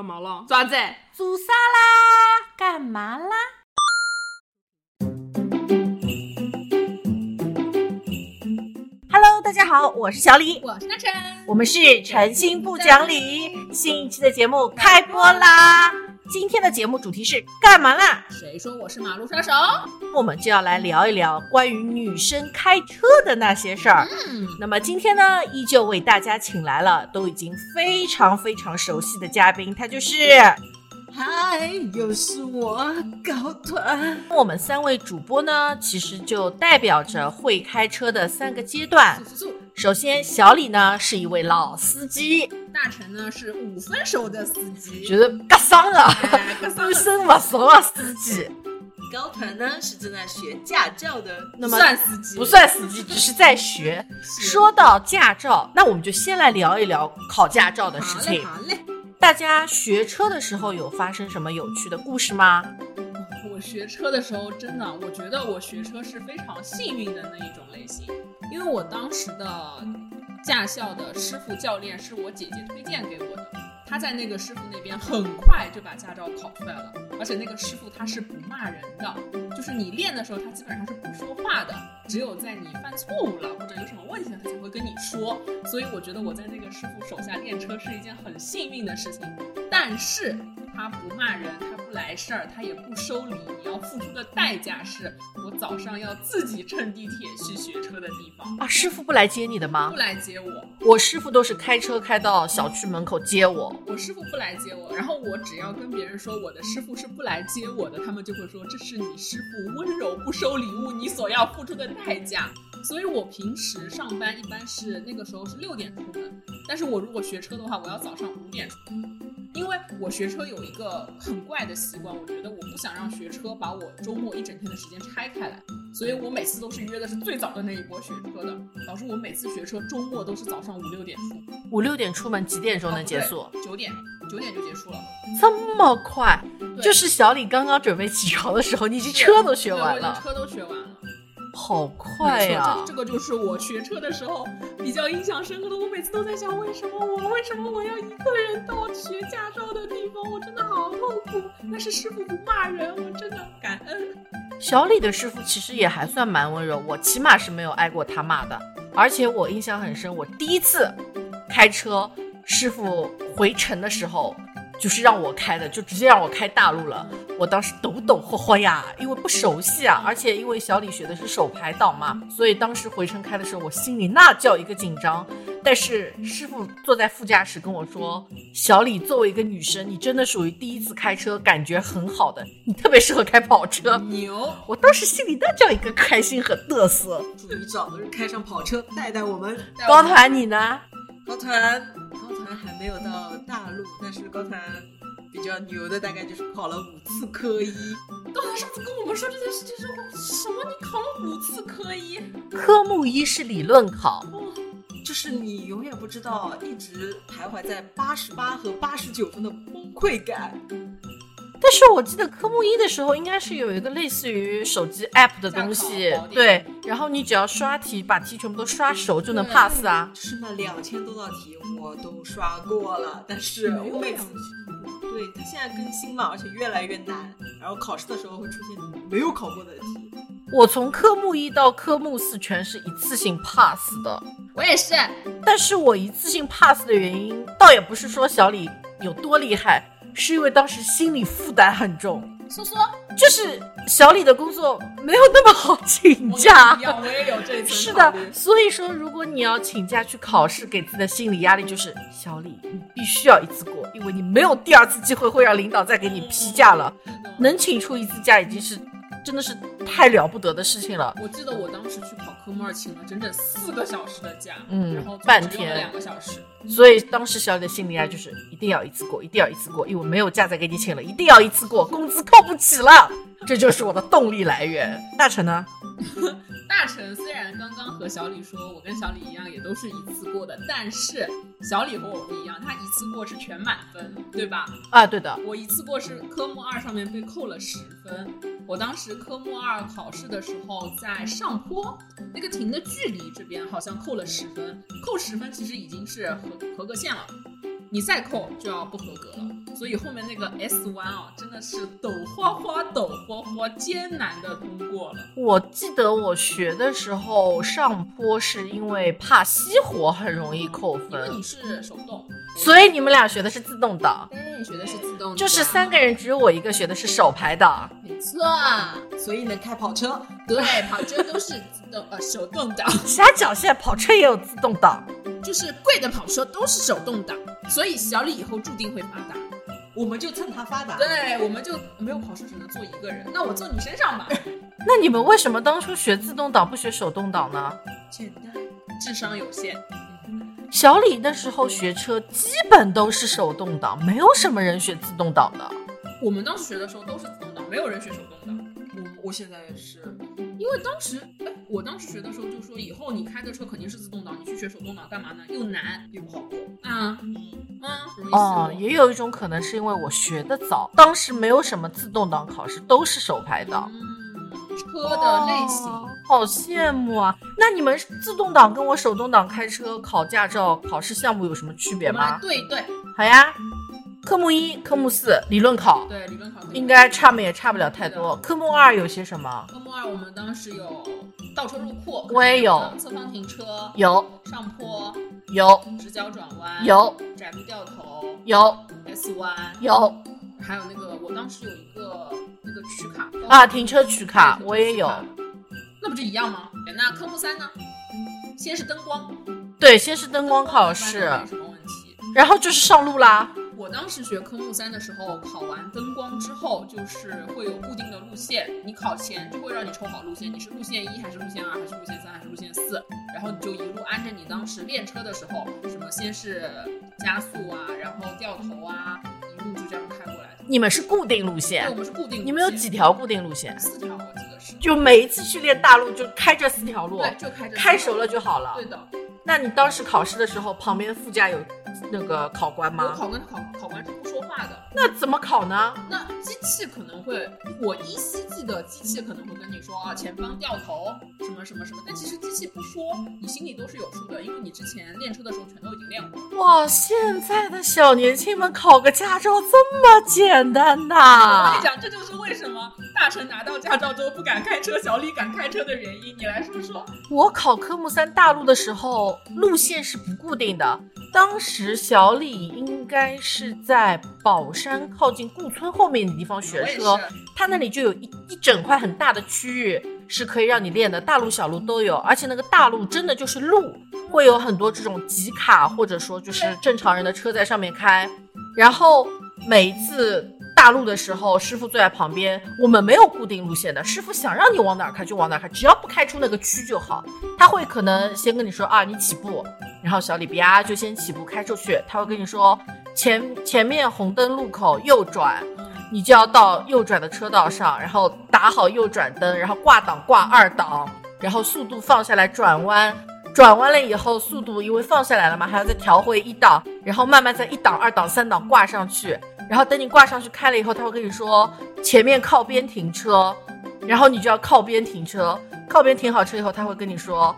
干嘛了？爪子，做啥啦？干嘛啦？Hello，大家好，我是小李，我是大陈，我们是诚心不讲理。新一期的节目开播啦！今天的节目主题是干嘛啦？谁说我是马路杀手？我们就要来聊一聊关于女生开车的那些事儿。嗯，那么今天呢，依旧为大家请来了都已经非常非常熟悉的嘉宾，他就是嗨，又是我高团。我们三位主播呢，其实就代表着会开车的三个阶段。速速速！首先，小李呢是一位老司机，大成呢是五分熟的司机，觉得嘎桑了，哎嘎伤了资深不熟的司机，高团呢是正在学驾照的，那么算司机不算司机，只是在学。说到驾照，那我们就先来聊一聊考驾照的事好嘞情。好嘞。大家学车的时候有发生什么有趣的故事吗？我学车的时候，真的，我觉得我学车是非常幸运的那一种类型，因为我当时的驾校的师傅教练是我姐姐推荐给我的，他在那个师傅那边很快就把驾照考出来了，而且那个师傅他是不骂人的，就是你练的时候他基本上是不说话的，只有在你犯错误了或者有什么问题了，他才会跟你说。所以我觉得我在那个师傅手下练车是一件很幸运的事情，但是他不骂人，他不来事儿，他也不收礼，你要付出的代价是我早上要自己乘地铁去学车的地方，啊，师傅不来接你的吗不？来接我。我师傅都是开车开到小区门口接我。我师傅不来接我，然后我只要跟别人说我的师傅是不来接我的，他们就会说这是你师傅温柔不收礼物你所要付出的代价。所以我平时上班一般是那个时候是六点出门，但是我如果学车的话，我要早上五点出门。因为我学车有一个很怪的习惯，我觉得我不想让学车把我周末一整天的时间拆开来，所以我每次都是约的是最早的那一波学车的，导致我每次学车周末都是早上五六点出，五六点出门，几点钟能结束？九点九点就结束了。这么快？对就是小李刚刚准备起床的时候，你车都学完了，车都学完了。好快呀、这这个就是我学车的时候比较印象深刻的。我每次都在想，为什么我为什么我要一个人到学驾照的地方？我真的好痛苦。但是师傅不骂人，我真的感恩。小李的师傅其实也还算蛮温柔，我起码是没有挨过他骂的。而且我印象很深，我第一次开车，师傅回城的时候，就是让我开的，就直接让我开大路了。我当时抖抖霍霍呀，因为不熟悉啊，而且因为小李学的是手排档嘛，所以当时回程开的时候，我心里那叫一个紧张。但是师傅坐在副驾驶跟我说：“小李，作为一个女生，你真的属于第一次开车，感觉很好的，你特别适合开跑车。”牛，我当时心里那叫一个开心和嘚瑟。祝你找个人开上跑车带带我们。高团你呢？高团，高团还没有到大陆，但是高团比较牛的大概就是考了五次科一。高团上次跟我们说这件事情时候，什么？你考了五次科一？科目一是理论考，哦，就是你永远不知道，一直徘徊在八十八和八十九分的崩溃感。但是我记得科目一的时候应该是有一个类似于手机 app 的东西对，然后你只要刷题，把题全部都刷熟就能 pass 啊。就是那两千多道题我都刷过了，但是我每次对它现在更新嘛，而且越来越难，然后考试的时候会出现没有考过的题。我从科目一到科目四全是一次性 pass 的，我也是。但是我一次性 pass 的原因，倒也不是说小李有多厉害，是因为当时心理负担很重。说说，就是小李的工作没有那么好请假我也有这一层是的，所以说如果你要请假去考试，给自己的心理压力就是小李，你必须要一次过，因为你没有第二次机会会让领导再给你批假了。能请出一次假已经是真的是太了不得的事情了。我记得我当时去考科目二，请了整整四个小时的假，嗯然后半天两个小时。所以当时小李的心理啊就是一定要一次过，一定要一次过，因为没有假再给你请了，一定要一次过，工资扣不起了，这就是我的动力来源。大成呢？大成虽然刚刚和小李说，我跟小李一样，也都是一次过的，但是小李和我不一样，他一次过是全满分，对吧？啊，对的，我一次过是科目二上面被扣了十分。我当时科目二考试的时候在上坡，那个停的距离这边好像扣了十分，扣十分其实已经是合合格线了。你再扣就要不合格了。所以后面那个 S 弯啊，真的是抖花花、抖花花，艰难的通过了。我记得我学的时候上坡是因为怕熄火很容易扣分因为你，是手动，所以你们俩学的是自动挡，对，学的是自动，就是三个人只有我一个学的是手排档。没错，所以能开跑车，对，跑车都是自动呃手动挡，瞎讲，现在跑车也有自动挡。就是贵的跑车都是手动挡，所以小李以后注定会发达。我们就蹭他发达。对，我们就没有跑车只能坐一个人，那我坐你身上吧，那你们为什么当初学自动挡不学手动挡呢？简单。智商有限。小李那时候学车基本都是手动挡，没有什么人学自动挡的。我们当时学的时候都是自动挡，没有人学手动挡。我我现在也是，因为当时，哎，我当时学的时候就说，以后你开的车肯定是自动挡，你去学手动挡干嘛呢？又难又不好过。啊，哦，死也有一种可能是因为我学的早，当时没有什么自动挡考试，都是手排档。嗯，车的类型。哦好羡慕啊！那你们自动挡跟我手动挡开车考驾照考试项目有什么区别吗？对对好呀，科目一、科目四理论考对，理论考应该差别也差不了太多。科目二有些什么？科目二我们当时有倒车入库，我也有侧方停车，有上坡，有直角转弯，有窄路掉头有，S 弯，有还有那个我当时有一个那个取卡啊，停车取卡我也有。，那不就一样吗？那科目三呢？先是灯光对，先是灯光考试。然后就是上路啦。我当时学科目三的时候，考完灯光之后，就是会有固定的路线。你考前就会让你抽好路线，你是路线一还是路线二还是路线三还是路线四，然后你就一路按着你当时练车的时候，什么先是加速啊，然后掉头啊，一路就这样开过来的。你们是固定路线对，线我，们是固定路线。你们有几条固定路线？四条，我记得是。就每一次去练大路就开这四条路，对，就开这开熟了就好了对。的，那你当时考试的时候，旁边副驾有那个考官有吗？考官考考官是不说那怎么考呢？那机器可能会，我依稀记得机器可能会跟你说啊，前方掉头什么什么什么，但其实机器不说，你心里都是有数的，因为你之前练车的时候全都已经练过。哇，现在的小年轻们考个驾照这么简单呐我、跟你讲，这就是为什么大成拿到驾照之后不敢开车，小李敢开车的原因。你来说说。我考科目三大陆的时候，路线是不固定的。当时小李应该是在宝山靠近顾村后面的地方学车，是它那里就有一一整块很大的区域是可以让你练的，大路小路都有，而且那个大路真的就是路，会有很多这种集卡或者说就是正常人的车在上面开，然后每一次。大路的时候，师傅坐在旁边，我们没有固定路线的，师傅想让你往哪儿开就往哪儿开，只要不开出那个区就好。他会可能先跟你说啊，你起步，然后小李啪就先起步开出去，他会跟你说前前面红灯路口右转，你就要到右转的车道上，然后打好右转灯，然后挂档挂二档，然后速度放下来转弯。转弯了以后，速度因为放下来了嘛，还要再调回一档，然后慢慢在一档、二档、三档挂上去。然后等你挂上去开了以后，他会跟你说前面靠边停车，然后你就要靠边停车。靠边停好车以后，他会跟你说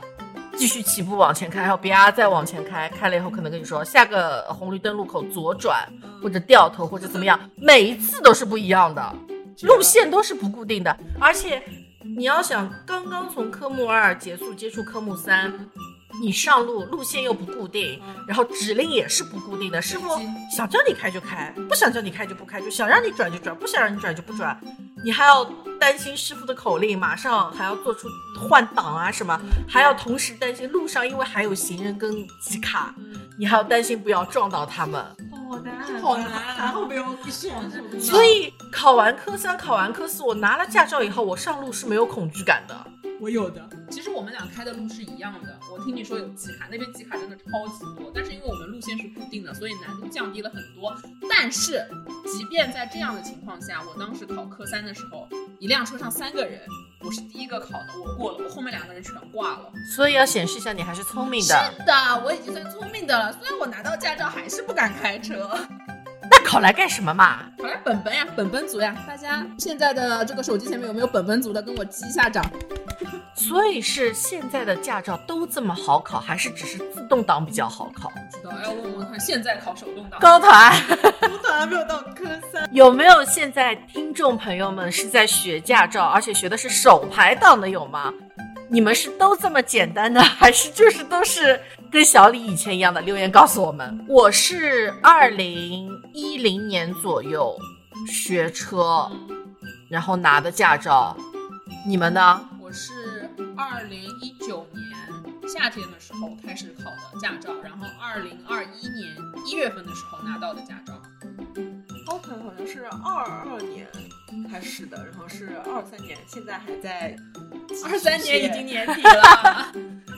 继续起步往前开，然后别啊再往前开。开了以后可能跟你说下个红绿灯路口左转，或者掉头或者怎么样，每一次都是不一样的，路线都是不固定的，而且你要想刚刚从科目二结束接触科目三。你上路路线又不固定，然后指令也是不固定的。师傅想叫你开就开，不想叫你开就不开，就想让你转就转，不想让你转就不转。你还要担心师傅的口令，马上还要做出换挡啊什么，还要同时担心路上因为还有行人跟集卡，你还要担心不要撞到他们。好难，好难还好没有选。所以考完科三、考完科四，我拿了驾照以后，我上路是没有恐惧感的。我有的，其实我们俩开的路是一样的。我听你说有集卡，那边集卡真的超级多，但是因为我们路线是固定的，所以难度降低了很多。但是，即便在这样的情况下，我当时考科三的时候，一辆车上三个人，我是第一个考的，我过了，我后面两个人全挂了。所以要显示一下你还是聪明的。是的，我已经算聪明的了。虽然我拿到驾照还是不敢开车。那考来干什么嘛？考来本本呀，本本族呀！大家现在的这个手机前面有没有本本族的？跟我击一下掌。所以是现在的驾照都这么好考，还是只是自动挡比较好考？不知道，要问问看现在考手动挡。高团 高团还没有到科三，有没有现在听众朋友们是在学驾照，而且学的是手排档的有吗？你们是都这么简单的，还是就是都是跟小李以前一样的？留言告诉我们。我是二零一零年左右学车，然后拿的驾照，你们呢？我是二零一九年夏天的时候开始考的驾照，然后二零二一年一月份的时候拿到的驾照。高团好像是二二年开始的，然后是二三年，现在还在二三年已经 年底了，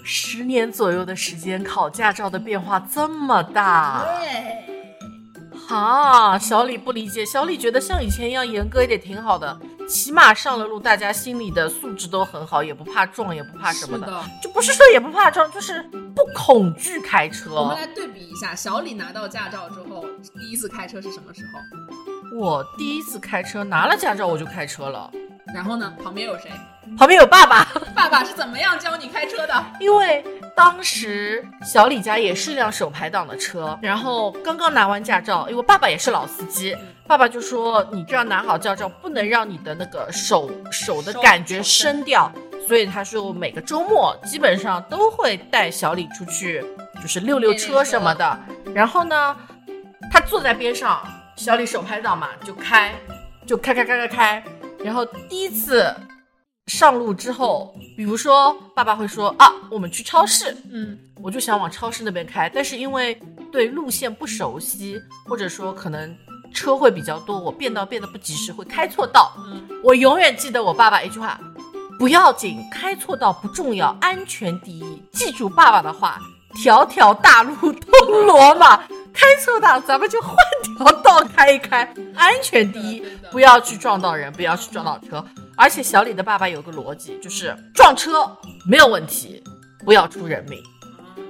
十年左右的时间，考驾照的变化这么大。对，哈，小李不理解，小李觉得像以前一样严格一点挺好的，起码上了路，大家心里的素质都很好，也不怕撞，也不怕什么的，的。就不是说也不怕撞，就是不恐惧开车。我们来对比一下，小李拿到驾照之后，第一次开车是什么时候？我第一次开车拿了驾照我就开车了，然后呢，旁边有谁？旁边有爸爸，爸爸是怎么样教你开车的？因为当时小李家也是辆手排档的车，然后刚刚拿完驾照，因为爸爸也是老司机，爸爸就说你这样拿好驾照，不能让你的那个手手的感觉生掉，所以他说每个周末基本上都会带小李出去，就是溜溜车什么的。然后呢，他坐在边上，小李手排档嘛，就开，就开开开开开。然后第一次上路之后，比如说爸爸会说啊，我们去超市，嗯，我就想往超市那边开，但是因为对路线不熟悉，或者说可能车会比较多，我变道变得不及时，会开错道。嗯，我永远记得我爸爸一句话：不要紧，开错道不重要，安全第一。记住爸爸的话，条条大路通罗马。开错道，咱们就换条道开一开，安全第一，不要去撞到人，不要去撞到车。而且小李的爸爸有个逻辑，就是撞车没有问题，不要出人命。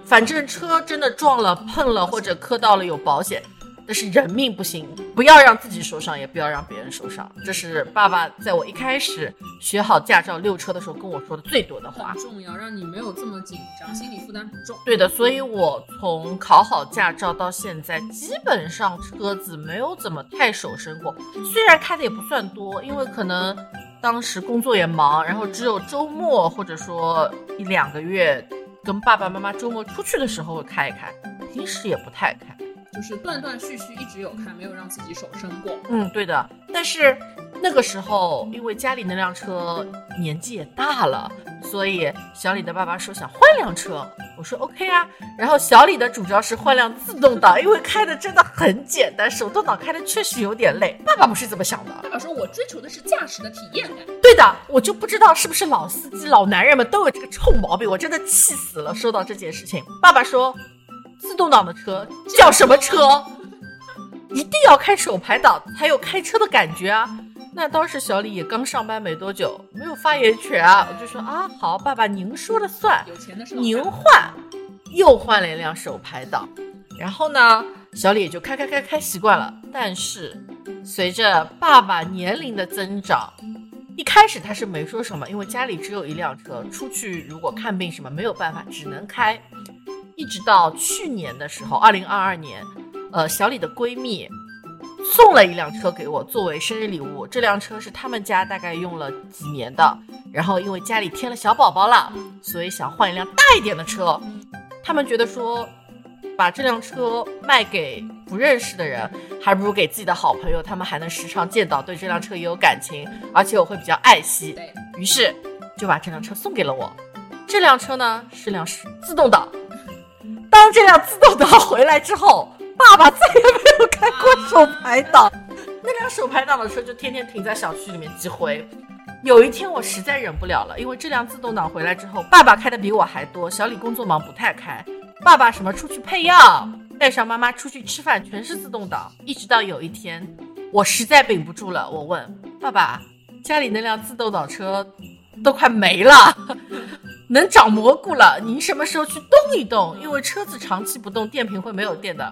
反正车真的撞了、碰了或者磕到了有保险，但是人命不行，不要让自己受伤，也不要让别人受伤。这是爸爸在我一开始学好驾照溜车的时候跟我说的最多的话。重要，让你没有这么紧张，心理负担不重。对的，所以我从考好驾照到现在，基本上车子没有怎么太手伸过。虽然开的也不算多，因为可能当时工作也忙，然后只有周末或者说一两个月跟爸爸妈妈周末出去的时候会开一开，平时也不太开。就是断断续续一直有开，没有让自己手伸过。嗯，对的。但是那个时候，因为家里那辆车年纪也大了，所以小李的爸爸说想换辆车。我说 OK 啊。然后小李的主张是换辆自动挡，因为开的真的很简单，手动挡开的确实有点累。爸爸不是这么想的。爸爸说我追求的是驾驶的体验感。对的，我就不知道是不是老司机、老男人们都有这个臭毛病，我真的气死了。说到这件事情，爸爸说，自动挡的车叫什么车？一定要开手排档才有开车的感觉啊！那当时小李也刚上班没多久，没有发言权啊，我就说啊，好，爸爸您说了算，有钱的您换，又换了一辆手排档，然后呢，小李也就开开开开习惯了。但是随着爸爸年龄的增长，一开始他是没说什么，因为家里只有一辆车，出去如果看病什么没有办法，只能开。一直到去年的时候，二零二二年，呃，小李的闺蜜送了一辆车给我作为生日礼物。这辆车是他们家大概用了几年的，然后因为家里添了小宝宝了，所以想换一辆大一点的车。他们觉得说，把这辆车卖给不认识的人，还不如给自己的好朋友，他们还能时常见到，对这辆车也有感情，而且我会比较爱惜。于是就把这辆车送给了我。这辆车呢是辆自动挡。当这辆自动挡回来之后，爸爸再也没有开过手排档。那辆手排档的车就天天停在小区里面积灰。有一天我实在忍不了了，因为这辆自动挡回来之后，爸爸开的比我还多，小李工作忙不太开。爸爸什么出去配药，带上妈妈出去吃饭，全是自动挡。一直到有一天，我实在顶不住了，我问爸爸：“家里那辆自动挡车都快没了，能长蘑菇了，您什么时候去动一动？因为车子长期不动，电瓶会没有电的。”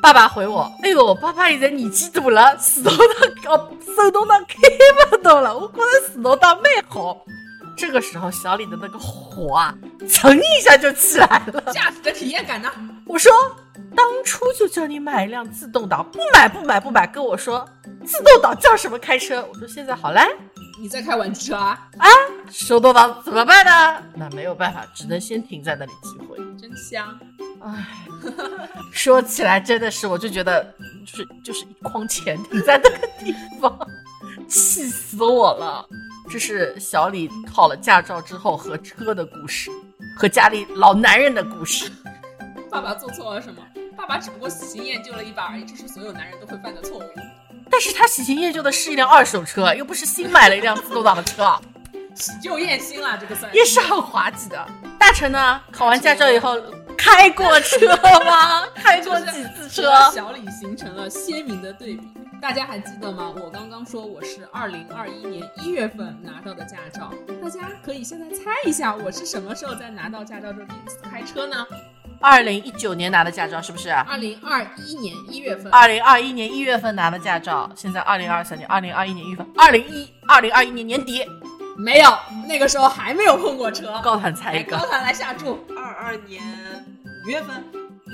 爸爸回我：“哎哟，爸爸现在年纪大了，自动挡哦，手动挡开不动了。我觉得自动挡蛮好。”这个时候，小李的那个火啊，蹭一下就起来了。驾驶的体验感呢？我说当初就叫你买一辆自动挡，不买不买不买，跟我说自动挡叫什么开车？我说现在好嘞，你在开玩具车啊？手动挡怎么办呢？那没有办法，只能先停在那里积灰。真香！唉，说起来真的是，我就觉得就是就是一筐钱停在那个地方，气死我了。这是小李考了驾照之后和车的故事，和家里老男人的故事。爸爸做错了什么？爸爸只不过喜新厌旧了一把而已，这是所有男人都会犯的错误。但是他喜新厌旧的是一辆二手车，又不是新买了一辆自动挡的车，喜旧厌新了，这个算也是很滑稽的。大成呢，考完驾照以后开过车吗？开过几次车？小李形成了鲜明的对比。大家还记得吗？我刚刚说我是二零二一年一月份拿到的驾照，大家可以现在猜一下，我是什么时候在拿到驾照之后第一次开车呢？二零一九年拿的驾照是不是？二零二一年一月份。二零二一年一月份拿的驾照，现在二零二三年，二零二一年一月份，二零一二零二一年年底没有，那个时候还没有碰过车。高谈猜一个高，谈来下注，二二年五月份，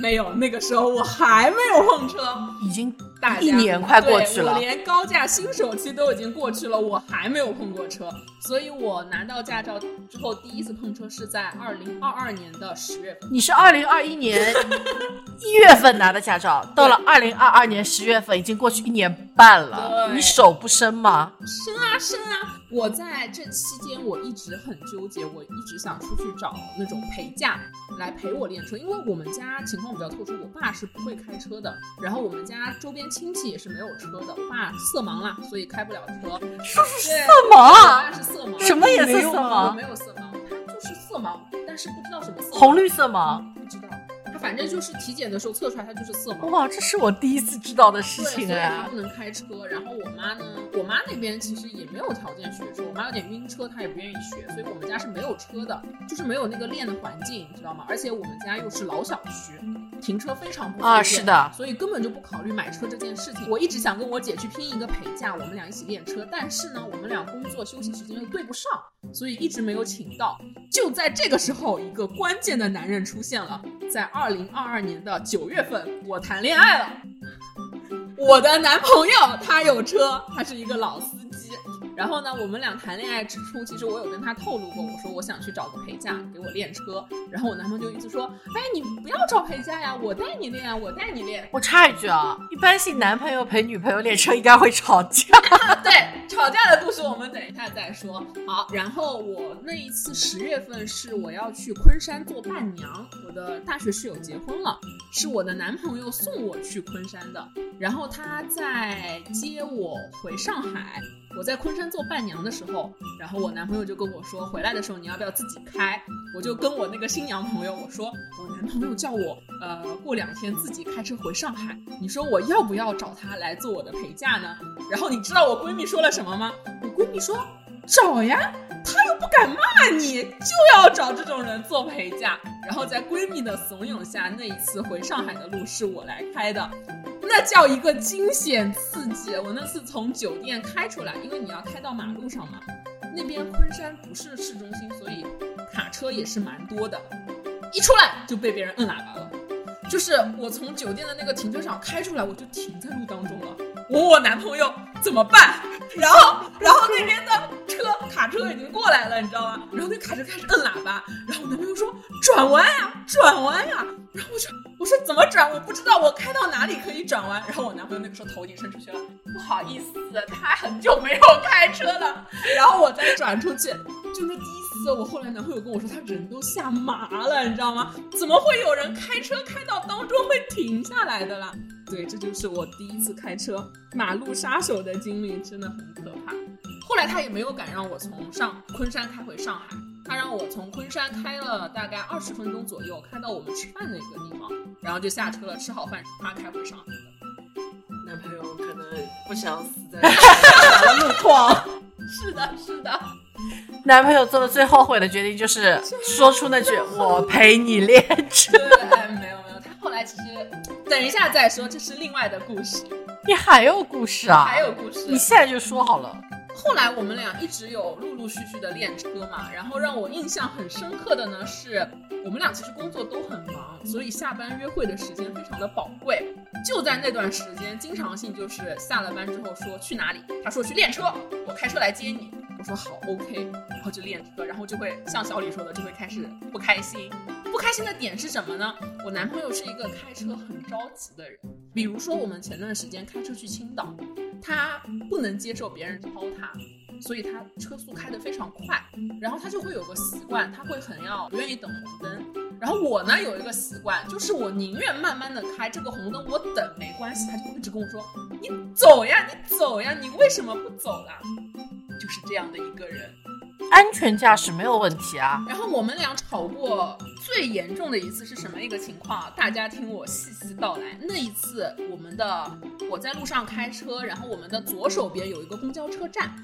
没有，那个时候我还没有碰车。已经大一年快过去了我。连高价新手期都已经过去了，我还没有碰过车，所以我拿到驾照之后第一次碰车是在二零二二年的十月份。你是二零二一年一月份拿的驾照，到了二零二二年十月份，已经过去一年半了，你手不伸吗？伸啊伸啊！我在这期间我一直很纠结，我一直想出去找那种陪驾来陪我练车，因为我们家情况比较特殊，我爸是不会开车的，然后我们家周边亲戚也是没有车的，我爸色盲啦，所以开不了车。说是色盲我啊爸，是色盲，什么颜色没有色盲我没有色盲，他就是色盲，但是不知道什么色盲。红绿色盲。不知道，他反正就是体检的时候测出来它就是色盲。哇，这是我第一次知道的事情啊不。能开车。然后我妈呢，我妈那边其实也没有条件学车，我妈有点晕车，她也不愿意学，所以我们家是没有车的，就是没有那个练的环境，你知道吗？而且我们家又是老小区，停车非常不方便啊是的所以根本就不考虑买车这件事情。我一直想跟我姐去拼一个陪嫁，我们俩一起练车，但是呢，我们俩工作休息时间又对不上，所以一直没有请到。就在这个时候，一个关键的男人出现了，在二零二二年的九月份，我谈恋爱了。我的男朋友他有车，他是一个老司。然后呢，我们俩谈恋爱之初，其实我有跟他透露过，我说我想去找个陪嫁给我练车。然后我男朋友就一直说，哎，你不要找陪嫁呀，我带你练啊，我带你练。我插一句啊，一般性男朋友陪女朋友练车应该会吵架。对，吵架的故事我们等一下再说。好，然后我那一次十月份是我要去昆山做伴娘，我的大学室友结婚了，是我的男朋友送我去昆山的，然后他在接我回上海。我在昆山做伴娘的时候，然后我男朋友就跟我说，回来的时候你要不要自己开？我就跟我那个新娘朋友我说，我男朋友叫我呃过两天自己开车回上海，你说我要不要找他来做我的陪嫁呢？然后你知道我闺蜜说了什么吗？我闺蜜说找呀，她又不敢骂你，就要找这种人做陪嫁。然后在闺蜜的怂恿下，那一次回上海的路是我来开的。那叫一个惊险刺激！我那次从酒店开出来，因为你要开到马路上嘛，那边昆山不是市中心，所以卡车也是蛮多的。一出来就被别人摁喇叭了，就是我从酒店的那个停车场开出来，我就停在路当中了。我我男朋友怎么办，然后然后那边的车卡车已经过来了，你知道吗？然后那卡车开始摁喇叭，然后我男朋友说转弯呀，转弯呀，然后我就我说怎么转？我不知道，我开到哪里可以转弯？然后我男朋友那个时候头已经伸出去了，不好意思，他很久没有开车了。然后我再转出去，就那第一次，我后来男朋友跟我说，他人都吓麻了，你知道吗？怎么会有人开车开到当中会停下来的啦？对，这就是我第一次开车马路杀手的经历，真的很可怕。后来他也没有敢让我从上昆山开回上海，他让我从昆山开了大概二十分钟左右，开到我们吃饭的一个地方，然后就下车了，吃好饭他开回上海的。男朋友可能不想死在马 路况。是的，是的。男朋友做的最后悔的决定就是说出那句“我陪你练车没有没有，他后来其实等一下再说，这是另外的故事，”。你还有故事啊？还有故事。你现在就说好了。后来我们俩一直有陆陆续续的练车嘛，然后让我印象很深刻的呢是，我们俩其实工作都很忙，所以下班约会的时间非常的宝贵。就在那段时间，经常性就是下了班之后说去哪里，他说去练车，我开车来接你。说好，OK，然后就练车，然后就会像小李说的，就会开始不开心。不开心的点是什么呢？我男朋友是一个开车很着急的人，比如说我们前段时间开车去青岛，他不能接受别人超他，所以他车速开得非常快，然后他就会有个习惯，他会很要不愿意等红灯。然后我呢有一个习惯，就是我宁愿慢慢的开，这个红灯我等没关系，他就一直跟我说你走呀，你走呀，你为什么不走啦？就是这样的一个人，安全驾驶没有问题啊。然后我们俩吵过最严重的一次是什么一个情况？大家听我细细道来。那一次，我们的我在路上开车，然后我们的左手边有一个公交车站，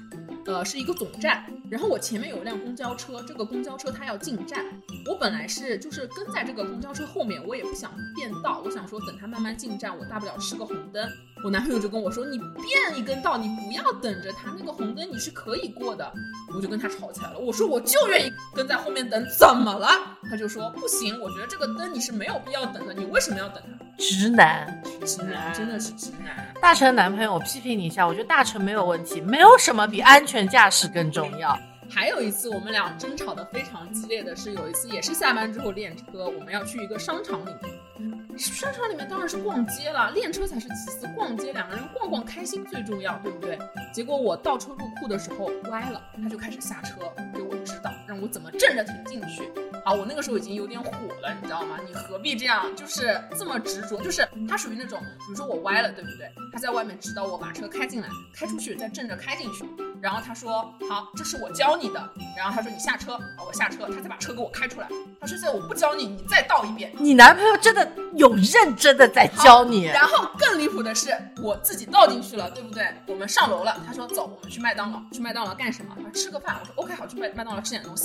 呃，是一个总站。然后我前面有一辆公交车，这个公交车它要进站，我本来是就是跟在这个公交车后面，我也不想变道，我想说等它慢慢进站，我大不了吃个红灯。我男朋友就跟我说：“你变一根道，你不要等着他那个红灯，你是可以过的。”我就跟他吵起来了。我说：“我就愿意跟在后面等，怎么了？”他就说：“不行，我觉得这个灯你是没有必要等的，你为什么要等他？”直男，直男，真的是直男。大成男朋友，我批评你一下，我觉得大成没有问题，没有什么比安全驾驶更重要。还有一次，我们俩争吵的非常激烈的是，有一次也是下班之后练车，我们要去一个商场里面。商场里面当然是逛街了，练车才是其次。逛街两个人逛逛开心最重要，对不对？结果我倒车入库的时候歪了，他就开始下车给我指导，让我怎么正着停进去。啊，我那个时候已经有点火了，你知道吗？你何必这样，就是这么执着？就是他属于那种，比如说我歪了，对不对？他在外面指导我把车开进来，开出去再正着开进去。然后他说好，这是我教你的。然后他说你下车，啊，我下车，他再把车给我开出来。他说现在我不教你，你再倒一遍。你男朋友真的有认真的在教你。然后更离谱的是，我自己倒进去了，对不对？我们上楼了，他说走，我们去麦当劳。去麦当劳干什么？他说吃个饭。我说 OK，好，去麦麦当劳吃点东西。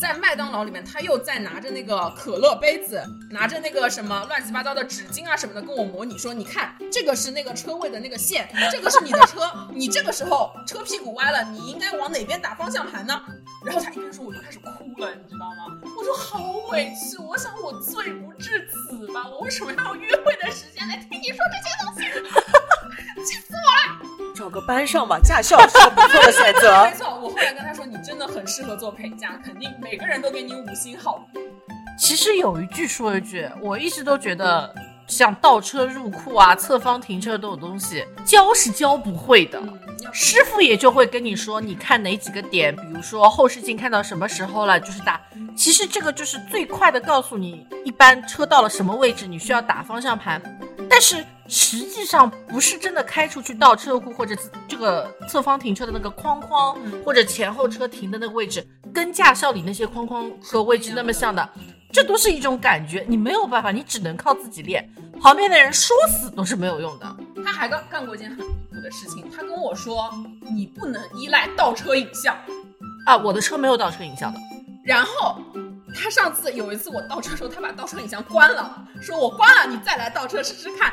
在麦当劳里面，他又在拿着那个可乐杯子，拿着那个什么乱七八糟的纸巾啊什么的，跟我模拟说，你看这个是那个车位的那个线，这个是你的车，你这个时候车屁股歪了，你应该往哪边打方向盘呢？然后他一边说，我就开始哭了，你知道吗？我说好委屈，我想我罪不至此吧，我为什么要用约会的时间来听你说这些东西？气死我了！找个班上吧，驾校是个不错的选择。没错，我后来跟他说，你真的很适合做陪肯定每个人都给你五星好评。其实有一句说一句，我一直都觉得，像倒车入库啊、侧方停车这种东西，教是教不会的。师傅也就会跟你说，你看哪几个点，比如说后视镜看到什么时候了，就是打。其实这个就是最快的告诉你，一般车到了什么位置，你需要打方向盘。但是实际上不是真的开出去倒车库或者这个侧方停车的那个框框，或者前后车停的那个位置，跟驾校里那些框框和位置那么像的，这都是一种感觉，你没有办法，你只能靠自己练。旁边的人说死都是没有用的。他还干干过一件很离谱的事情，他跟我说，你不能依赖倒车影像啊，我的车没有倒车影像的。然后他上次有一次我倒车的时候，他把倒车影像关了，说我关了，你再来倒车试试看。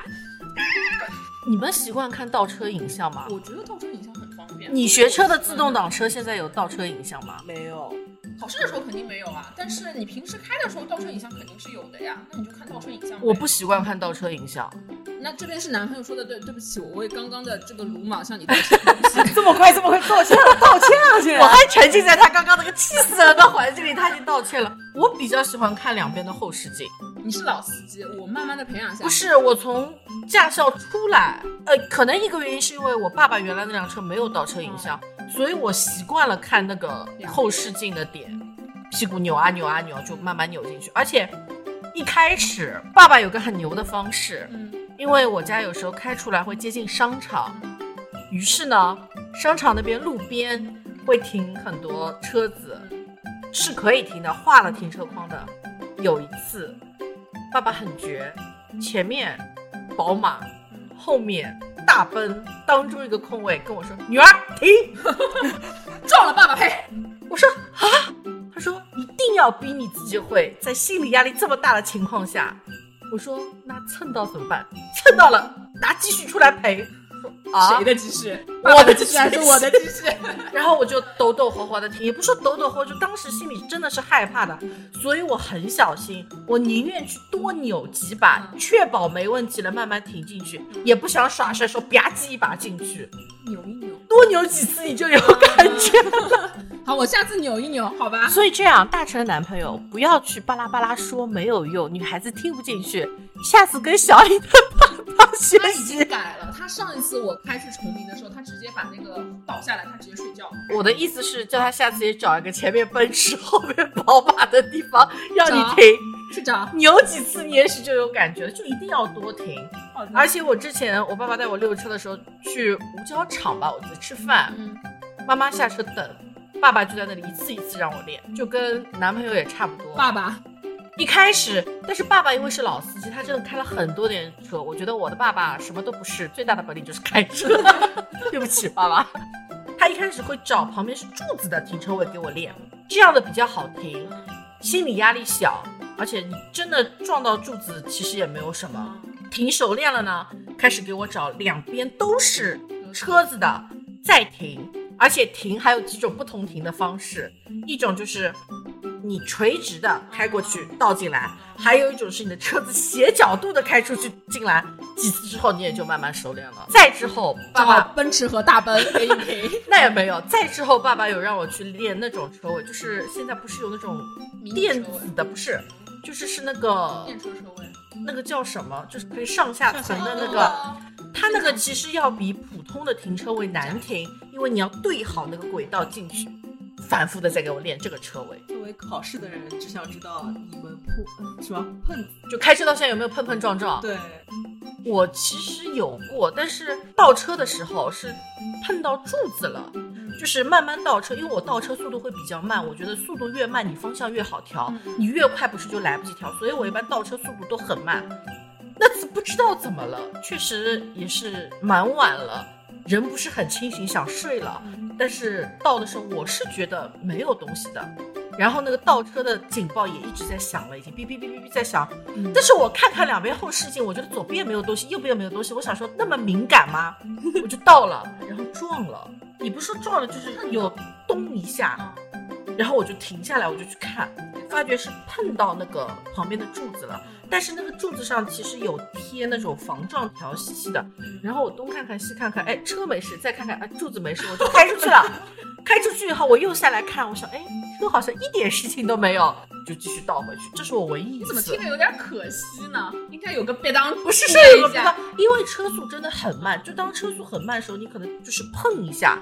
你们习惯看倒车影像吗？我觉得倒车影像很方便。你学车的自动挡车现在有倒车影像吗？没有。考试的时候肯定没有啊，但是你平时开的时候倒车影像肯定是有的呀。那你就看倒车影像。我不习惯看倒车影像。那这边是男朋友说的对，对不起，我为刚刚的这个鲁莽向你道歉。对不起。这么快，这么快道歉了，道歉了，现在。我还沉浸在他刚刚那个气死人的环境里，他已经道歉了。我比较喜欢看两边的后视镜。你是老司机，我慢慢的培养下。不是，我从驾校出来，呃，可能一个原因是因为我爸爸原来那辆车没有倒车影像，所以我习惯了看那个后视镜的点，屁股扭啊扭啊扭，就慢慢扭进去。而且一开始爸爸有个很牛的方式，嗯，因为我家有时候开出来会接近商场，于是呢，商场那边路边会停很多车子，是可以停的，画了停车框的。有一次。爸爸很绝，前面宝马，后面大奔，当中一个空位，跟我说：“女儿停，撞了爸爸赔。”我说：“啊？”他说：“一定要逼你自己会，在心理压力这么大的情况下。”我说：“那蹭到怎么办？蹭到了拿积蓄出来赔。”说：“啊谁的鸡翅？我的鸡翅还是我的鸡翅？然后我就抖抖活活的停，也不是说抖抖活，就当时心里真的是害怕的，所以我很小心，我宁愿去多扭几把，确保没问题了，慢慢停进去，也不想耍帅说吧唧一把进去，扭一扭。多扭几次你就有感觉。好，我下次扭一扭，好吧？所以这样，大成的男朋友不要去巴拉巴拉说没有用，女孩子听不进去。下次跟小李的爸爸学他已经。改了。他上一次我开去崇明的时候，他直接把那个倒下来，他直接睡觉。我的意思是，叫他下次也找一个前面奔驰、后面宝马的地方让你找停，去找。扭几次你也许就有感觉了，就一定要多停。而且我之前我爸爸带我溜车的时候，去五角场吧，我记得吃饭，嗯，妈妈下车等，爸爸就在那里一次一次让我练，就跟男朋友也差不多。爸爸，一开始，但是爸爸因为是老司机，他真的开了很多年车。我觉得我的爸爸什么都不是，最大的本领就是开车。对不起，爸爸。他一开始会找旁边是柱子的停车位给我练，这样的比较好停，心理压力小，而且你真的撞到柱子其实也没有什么。停熟练了呢，开始给我找两边都是车子的，再停，而且停还有几种不同停的方式，一种就是你垂直的开过去倒进来，还有一种是你的车子斜角度的开出去进来，几次之后你也就慢慢熟练了。再之后，爸爸奔驰和大奔 给你停。那也没有，再之后爸爸有让我去练那种车位，就是现在不是有那种电子的，不是，就是是那个电车车位，那个叫什么，就是可以上下层的那个。哦它那个其实要比普通的停车位难停，因为你要对好那个轨道进去，反复的在给我练这个车位。作为考试的人，只想知道你们碰呃什么碰就开车到现在有没有碰碰撞撞？对，我其实有过，但是倒车的时候是碰到柱子了，就是慢慢倒车，因为我倒车速度会比较慢，我觉得速度越慢，你方向越好调，你越快不是就来不及调，所以我一般倒车速度都很慢。那次不知道怎么了，确实也是蛮晚了，人不是很清醒，想睡了，但是倒的时候我是觉得没有东西的。然后那个倒车的警报也一直在响了，已经哔哔哔哔哔在响。但是我看看两边后视镜，我觉得左边没有东西，右边没有东西。我想说那么敏感吗？我就倒了，然后撞了。也不是说撞了，就是有咚一下，然后我就停下来，我就去看，发觉是碰到那个旁边的柱子了。但是那个柱子上其实有贴那种防撞条细细的。然后我东看看西看看，哎，车没事，再看看，啊，柱子没事，我就 开出去了。开出去以后，我又下来看，我想，哎，车好像一点事情都没有，就继续倒回去。这是我唯一一次。你怎么听着有点可惜呢？应该有个别当不是是有个地方，因为车速真的很慢，就当车速很慢的时候，你可能就是碰一下，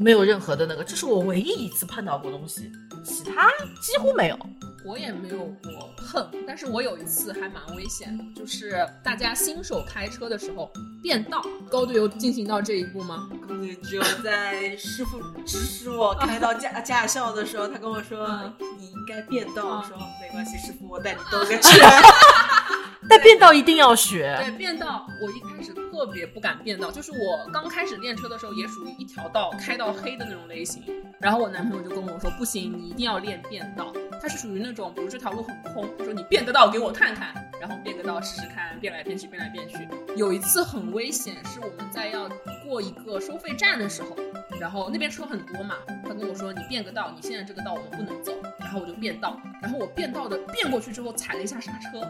没有任何的那个，这是我唯一一次碰到过东西，其他几乎没有。我也没有过碰，但是我有一次还蛮危险的，就是大家新手开车的时候变道，高队有进行到这一步吗？可能只有在师傅指使我开到驾 驾校的时候，他跟我说嗯你应该变道，嗯我说没关系，师傅我带你兜个 圈。但变道一定要学，对，变道，我一开始特别不敢变道，就是我刚开始练车的时候，也属于一条道开到黑的那种类型。然后我男朋友就跟我说，不行，你一定要练变道。他是属于那种，比如这条路很空，说你变个道给我看看，然后变个道试试看，变来变去，变来变去。有一次很危险，是我们在要过一个收费站的时候，然后那边车很多嘛，他跟我说你变个道，你现在这个道我们不能走，然后我就变道，然后我变道的变过去之后踩了一下刹车，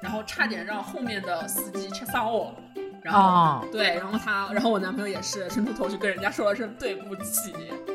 然后差点让后面的司机车伤我，然后、啊对，然后他，然后我男朋友也是伸出头去跟人家说了声对不起，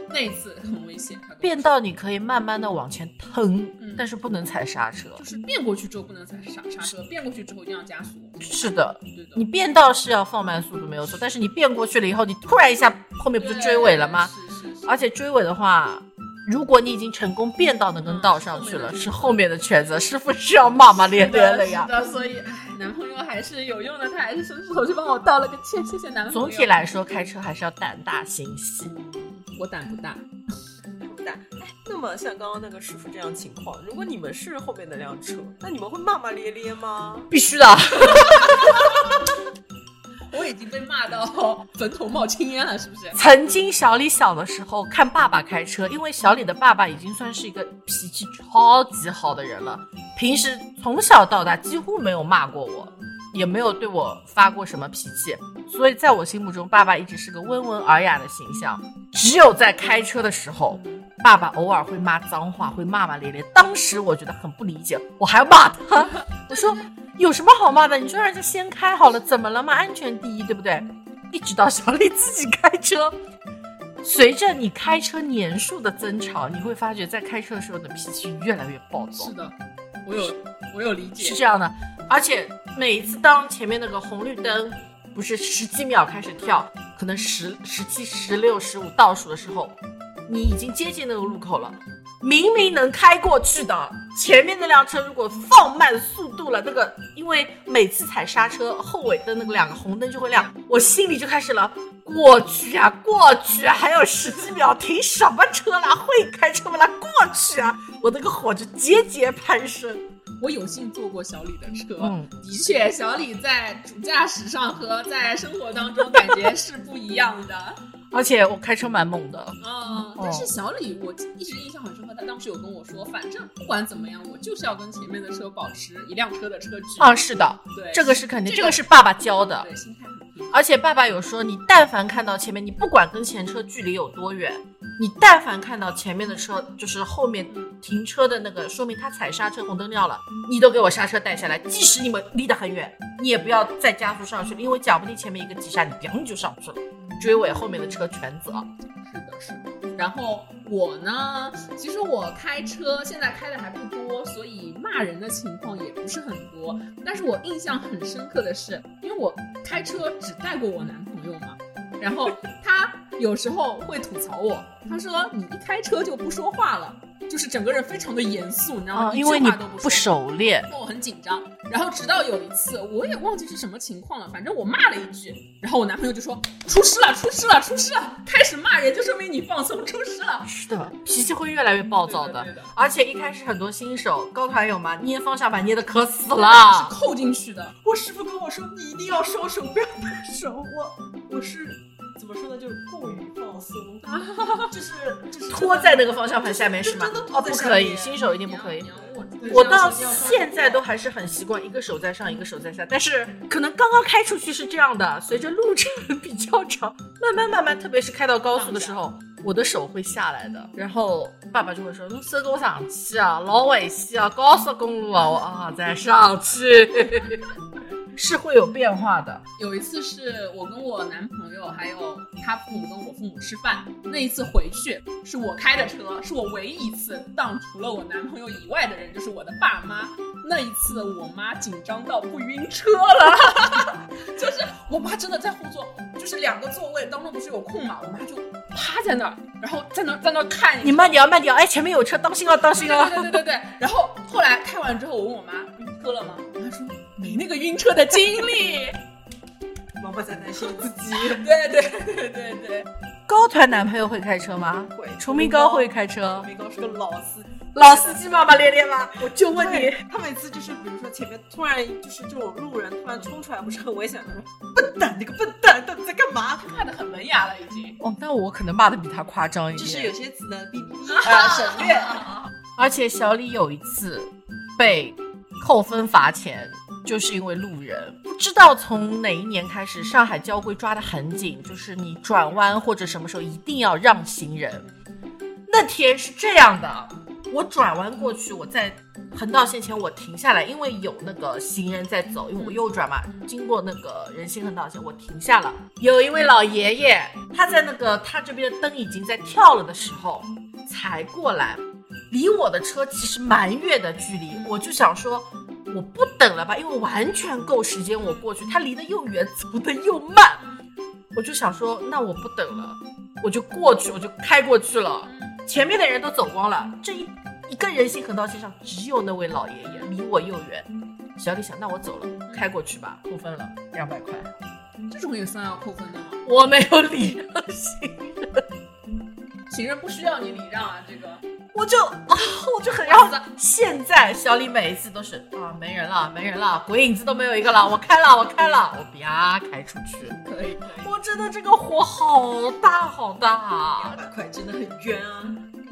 那一次很危险。变道你可以慢慢的往前腾，嗯但是不能踩刹车。就是变过去之后不能踩刹刹车，变过去之后一定要加速。是的，对的，你变道是要放慢速度没有错，但是你变过去了以后，你突然一下后面不就追尾了吗？是是是。而且追尾的话，如果你已经成功变道能跟道上去了，嗯是后面的全责，师傅是要骂骂咧咧的呀所以唉，男朋友还是有用的，他还是伸出手去帮我道了个歉，谢谢男朋友。总体来说，开车还是要胆大心细。我胆不大，不大。哎，那么像刚刚那个师傅这样情况，如果你们是后面那辆车，那你们会骂骂咧咧吗？必须的，我已经被骂到坟头冒青烟了，是不是？曾经小李小的时候看爸爸开车，因为小李的爸爸已经算是一个脾气超级好的人了，平时从小到大几乎没有骂过我。也没有对我发过什么脾气，所以在我心目中，爸爸一直是个温文尔雅的形象。只有在开车的时候，爸爸偶尔会骂脏话，会骂骂咧咧。当时我觉得很不理解，我还要骂他，我说有什么好骂的？你说让人家先开好了，怎么了嘛？安全第一，对不对？一直到小李自己开车。随着你开车年数的增长，你会发觉在开车的时候的脾气越来越暴躁。是的，我有我有理解，是这样的。而且每次当前面那个红绿灯不是十几秒开始跳，可能十、十七、十六、十五倒数的时候，你已经接近那个路口了，明明能开过去的，前面那辆车如果放慢速度了，那个因为每次踩刹车，后尾灯那个两个红灯就会亮，我心里就开始了。过去啊，过去啊，还有十几秒，停什么车啦？会开车吗啦？过去啊！我那个火就节节攀升。我有幸坐过小李的车，嗯的确，小李在主驾驶上和在生活当中感觉是不一样的。而且我开车蛮猛的，嗯，但是小李我一直印象很深刻，他当时有跟我说，反正不管怎么样，我就是要跟前面的车保持一辆车的车距。啊，是的，对，这个是肯定，这个这个是爸爸教的。对，心态很平。而且爸爸有说，你但凡看到前面，你不管跟前车距离有多远，你但凡看到前面的车，就是后面停车的那个，说明他踩刹车红灯亮了，你都给我刹车带下来。即使你们离得很远，你也不要再加速上去了，因为讲不定前面一个急刹，你砰就上去了，追尾后面的车全责。是的，是的。然后我呢，其实我开车现在开的还不多，所以骂人的情况也不是很多。但是我印象很深刻的是，因为我开车只带过我男朋友嘛，然后他有时候会吐槽我，他说你一开车就不说话了，就是整个人非常的严肃，你知道吗？啊，一因为你句话都不说不熟练，那我很紧张，然后直到有一次，我也忘记是什么情况了，反正我骂了一句，然后我男朋友就说出事了，出事了，出事了，开始骂人就说明你放松，出事了。是的，脾气会越来越暴躁的。对的对的而且一开始很多新手，高团有嘛？捏方向盘捏的可死了。是扣进去的，我师傅跟我说，你一定要收手，不要拍手。我我是怎么说呢？就是过于放松，就是就是拖在那个方向盘下面是吗？哦，不可以，新手一定不可以我到现在都还是很习惯一个手在上，一个手在下，但是可能刚刚开出去是这样的，随着路程 比较长，慢慢慢慢，特别是开到高速的时候，我的手会下来的。然后爸爸就会说：“你手给我上去啊，老危险啊，高速公路啊，我啊再上去。” 是会有变化的。有一次是我跟我男朋友还有他父母跟我父母吃饭，那一次回去是我开的车，是我唯一一次当除了我男朋友以外的人，就是我的爸妈。那一次我妈紧张到不晕车了，就是我妈真的在后座，就是两个座位当中不是有空嘛，我妈就趴在那儿，然后在那儿在那儿看你慢点啊，慢点啊！哎，前面有车，当心啊，当心啊！对对对对对。然后后来开完之后，我问我妈晕车了吗？我妈说没那个晕车的经历。妈妈在担心自己。对对对对对，高团男朋友会开车吗？会崇明高会开车崇，明高是个老司机，老司机骂骂咧咧吗？我就问你，他每次就是比如说前面突然就是这种路人突然冲出来，不是很危险的，他说笨蛋，你个笨蛋，到底在干嘛？骂的很文雅了已经。哦，那我可能骂的比他夸张一点。就是有些词呢，哔哔哔啊，省略。而且小李有一次被扣分罚钱，就是因为路人。不知道从哪一年开始，上海交规抓得很紧，就是你转弯或者什么时候一定要让行人。那天是这样的，我转弯过去，我在横道线前我停下来，因为有那个行人在走，因为我右转嘛，经过那个人行横道线，我停下了。有一位老爷爷，他在那个他这边的灯已经在跳了的时候才过来，离我的车其实蛮远的距离，我就想说。我不等了吧，因为完全够时间我过去。他离得又远，走得又慢，我就想说，那我不等了，我就过去，我就开过去了。前面的人都走光了，这一一个人行横道线上只有那位老爷爷离我又远。小李想，那我走了，开过去吧，扣分了，两百块。这种也算要扣分的吗？我没有礼让行人，行人不需要你礼让啊，这个。我就啊，我就很然后现在小李每一次都是啊，没人了，没人了，鬼影子都没有一个了，我开了，我开了，我啪开出去。可以可以。我真的这个火好大好大两，百块真的很冤啊！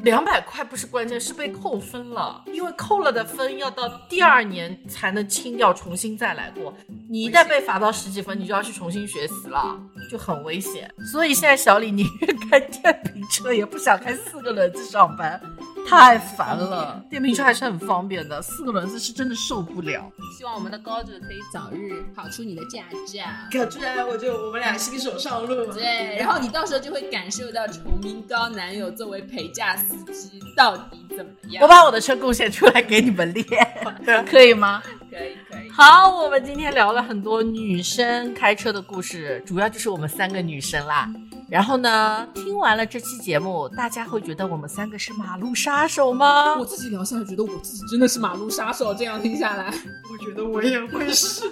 两百块不是关键，是被扣分了，因为扣了的分要到第二年才能清掉，重新再来过。你一旦被罚到十几分，你就要去重新学习了，就很危险。所以现在小李宁愿开电瓶车，也不想开四个轮子上班。太烦了，电瓶车还是很方便的，四个轮子是真的受不了。希望我们的高子可以早日考出你的驾照。考出来我就我们俩新手上路。对，然后你到时候就会感受到崇明高男友作为陪驾司机到底怎么样。我把我的车贡献出来给你们练，可以吗？可以可以。好，我们今天聊了很多女生开车的故事，主要就是我们三个女生啦。然后呢，听完了这期节目，大家会觉得我们三个是马路杀手吗？我自己聊下来，觉得我自己真的是马路杀手。这样听下来，我觉得我也会是。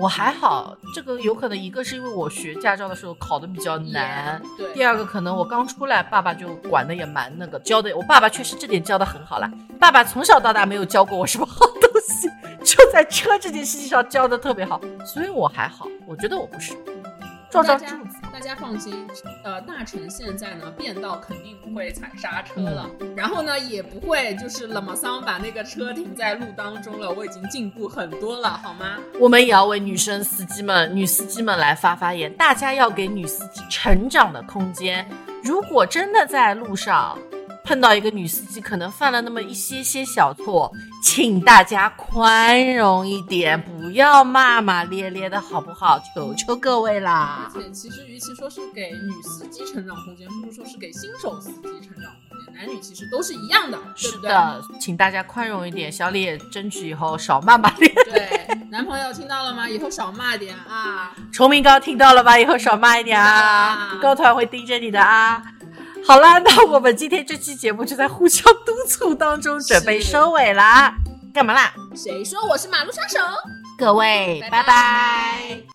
我还好，这个有可能一个是因为我学驾照的时候考的比较难，对。第二个可能我刚出来，爸爸就管的也蛮那个，教的我爸爸确实这点教的很好了。爸爸从小到大没有教过我什么好东西，就在车这件事情上教的特别好，所以我还好，我觉得我不是。撞撞柱子。大家放心，呃，大成现在呢变道肯定不会踩刹车了，然后呢也不会就是冷么桑把那个车停在路当中了，我已经进步很多了，好吗？我们也要为女生司机们、女司机们来发发言，大家要给女司机成长的空间。如果真的在路上，碰到一个女司机，可能犯了那么一些些小错，请大家宽容一点，不要骂骂咧咧的好不好？求求各位啦！而且其实，与其说是给女司机成长空间，不如说是给新手司机成长空间。男女其实都是一样的，是的，请大家宽容一点。小李也争取以后少骂骂咧。对，男朋友听到了吗？以后少骂点啊。崇明高听到了吧？以后少骂一点啊。高团会盯着你的啊。好啦，那我们今天这期节目就在互相督促当中准备收尾啦。干嘛啦？谁说我是马路杀手？各位，拜拜。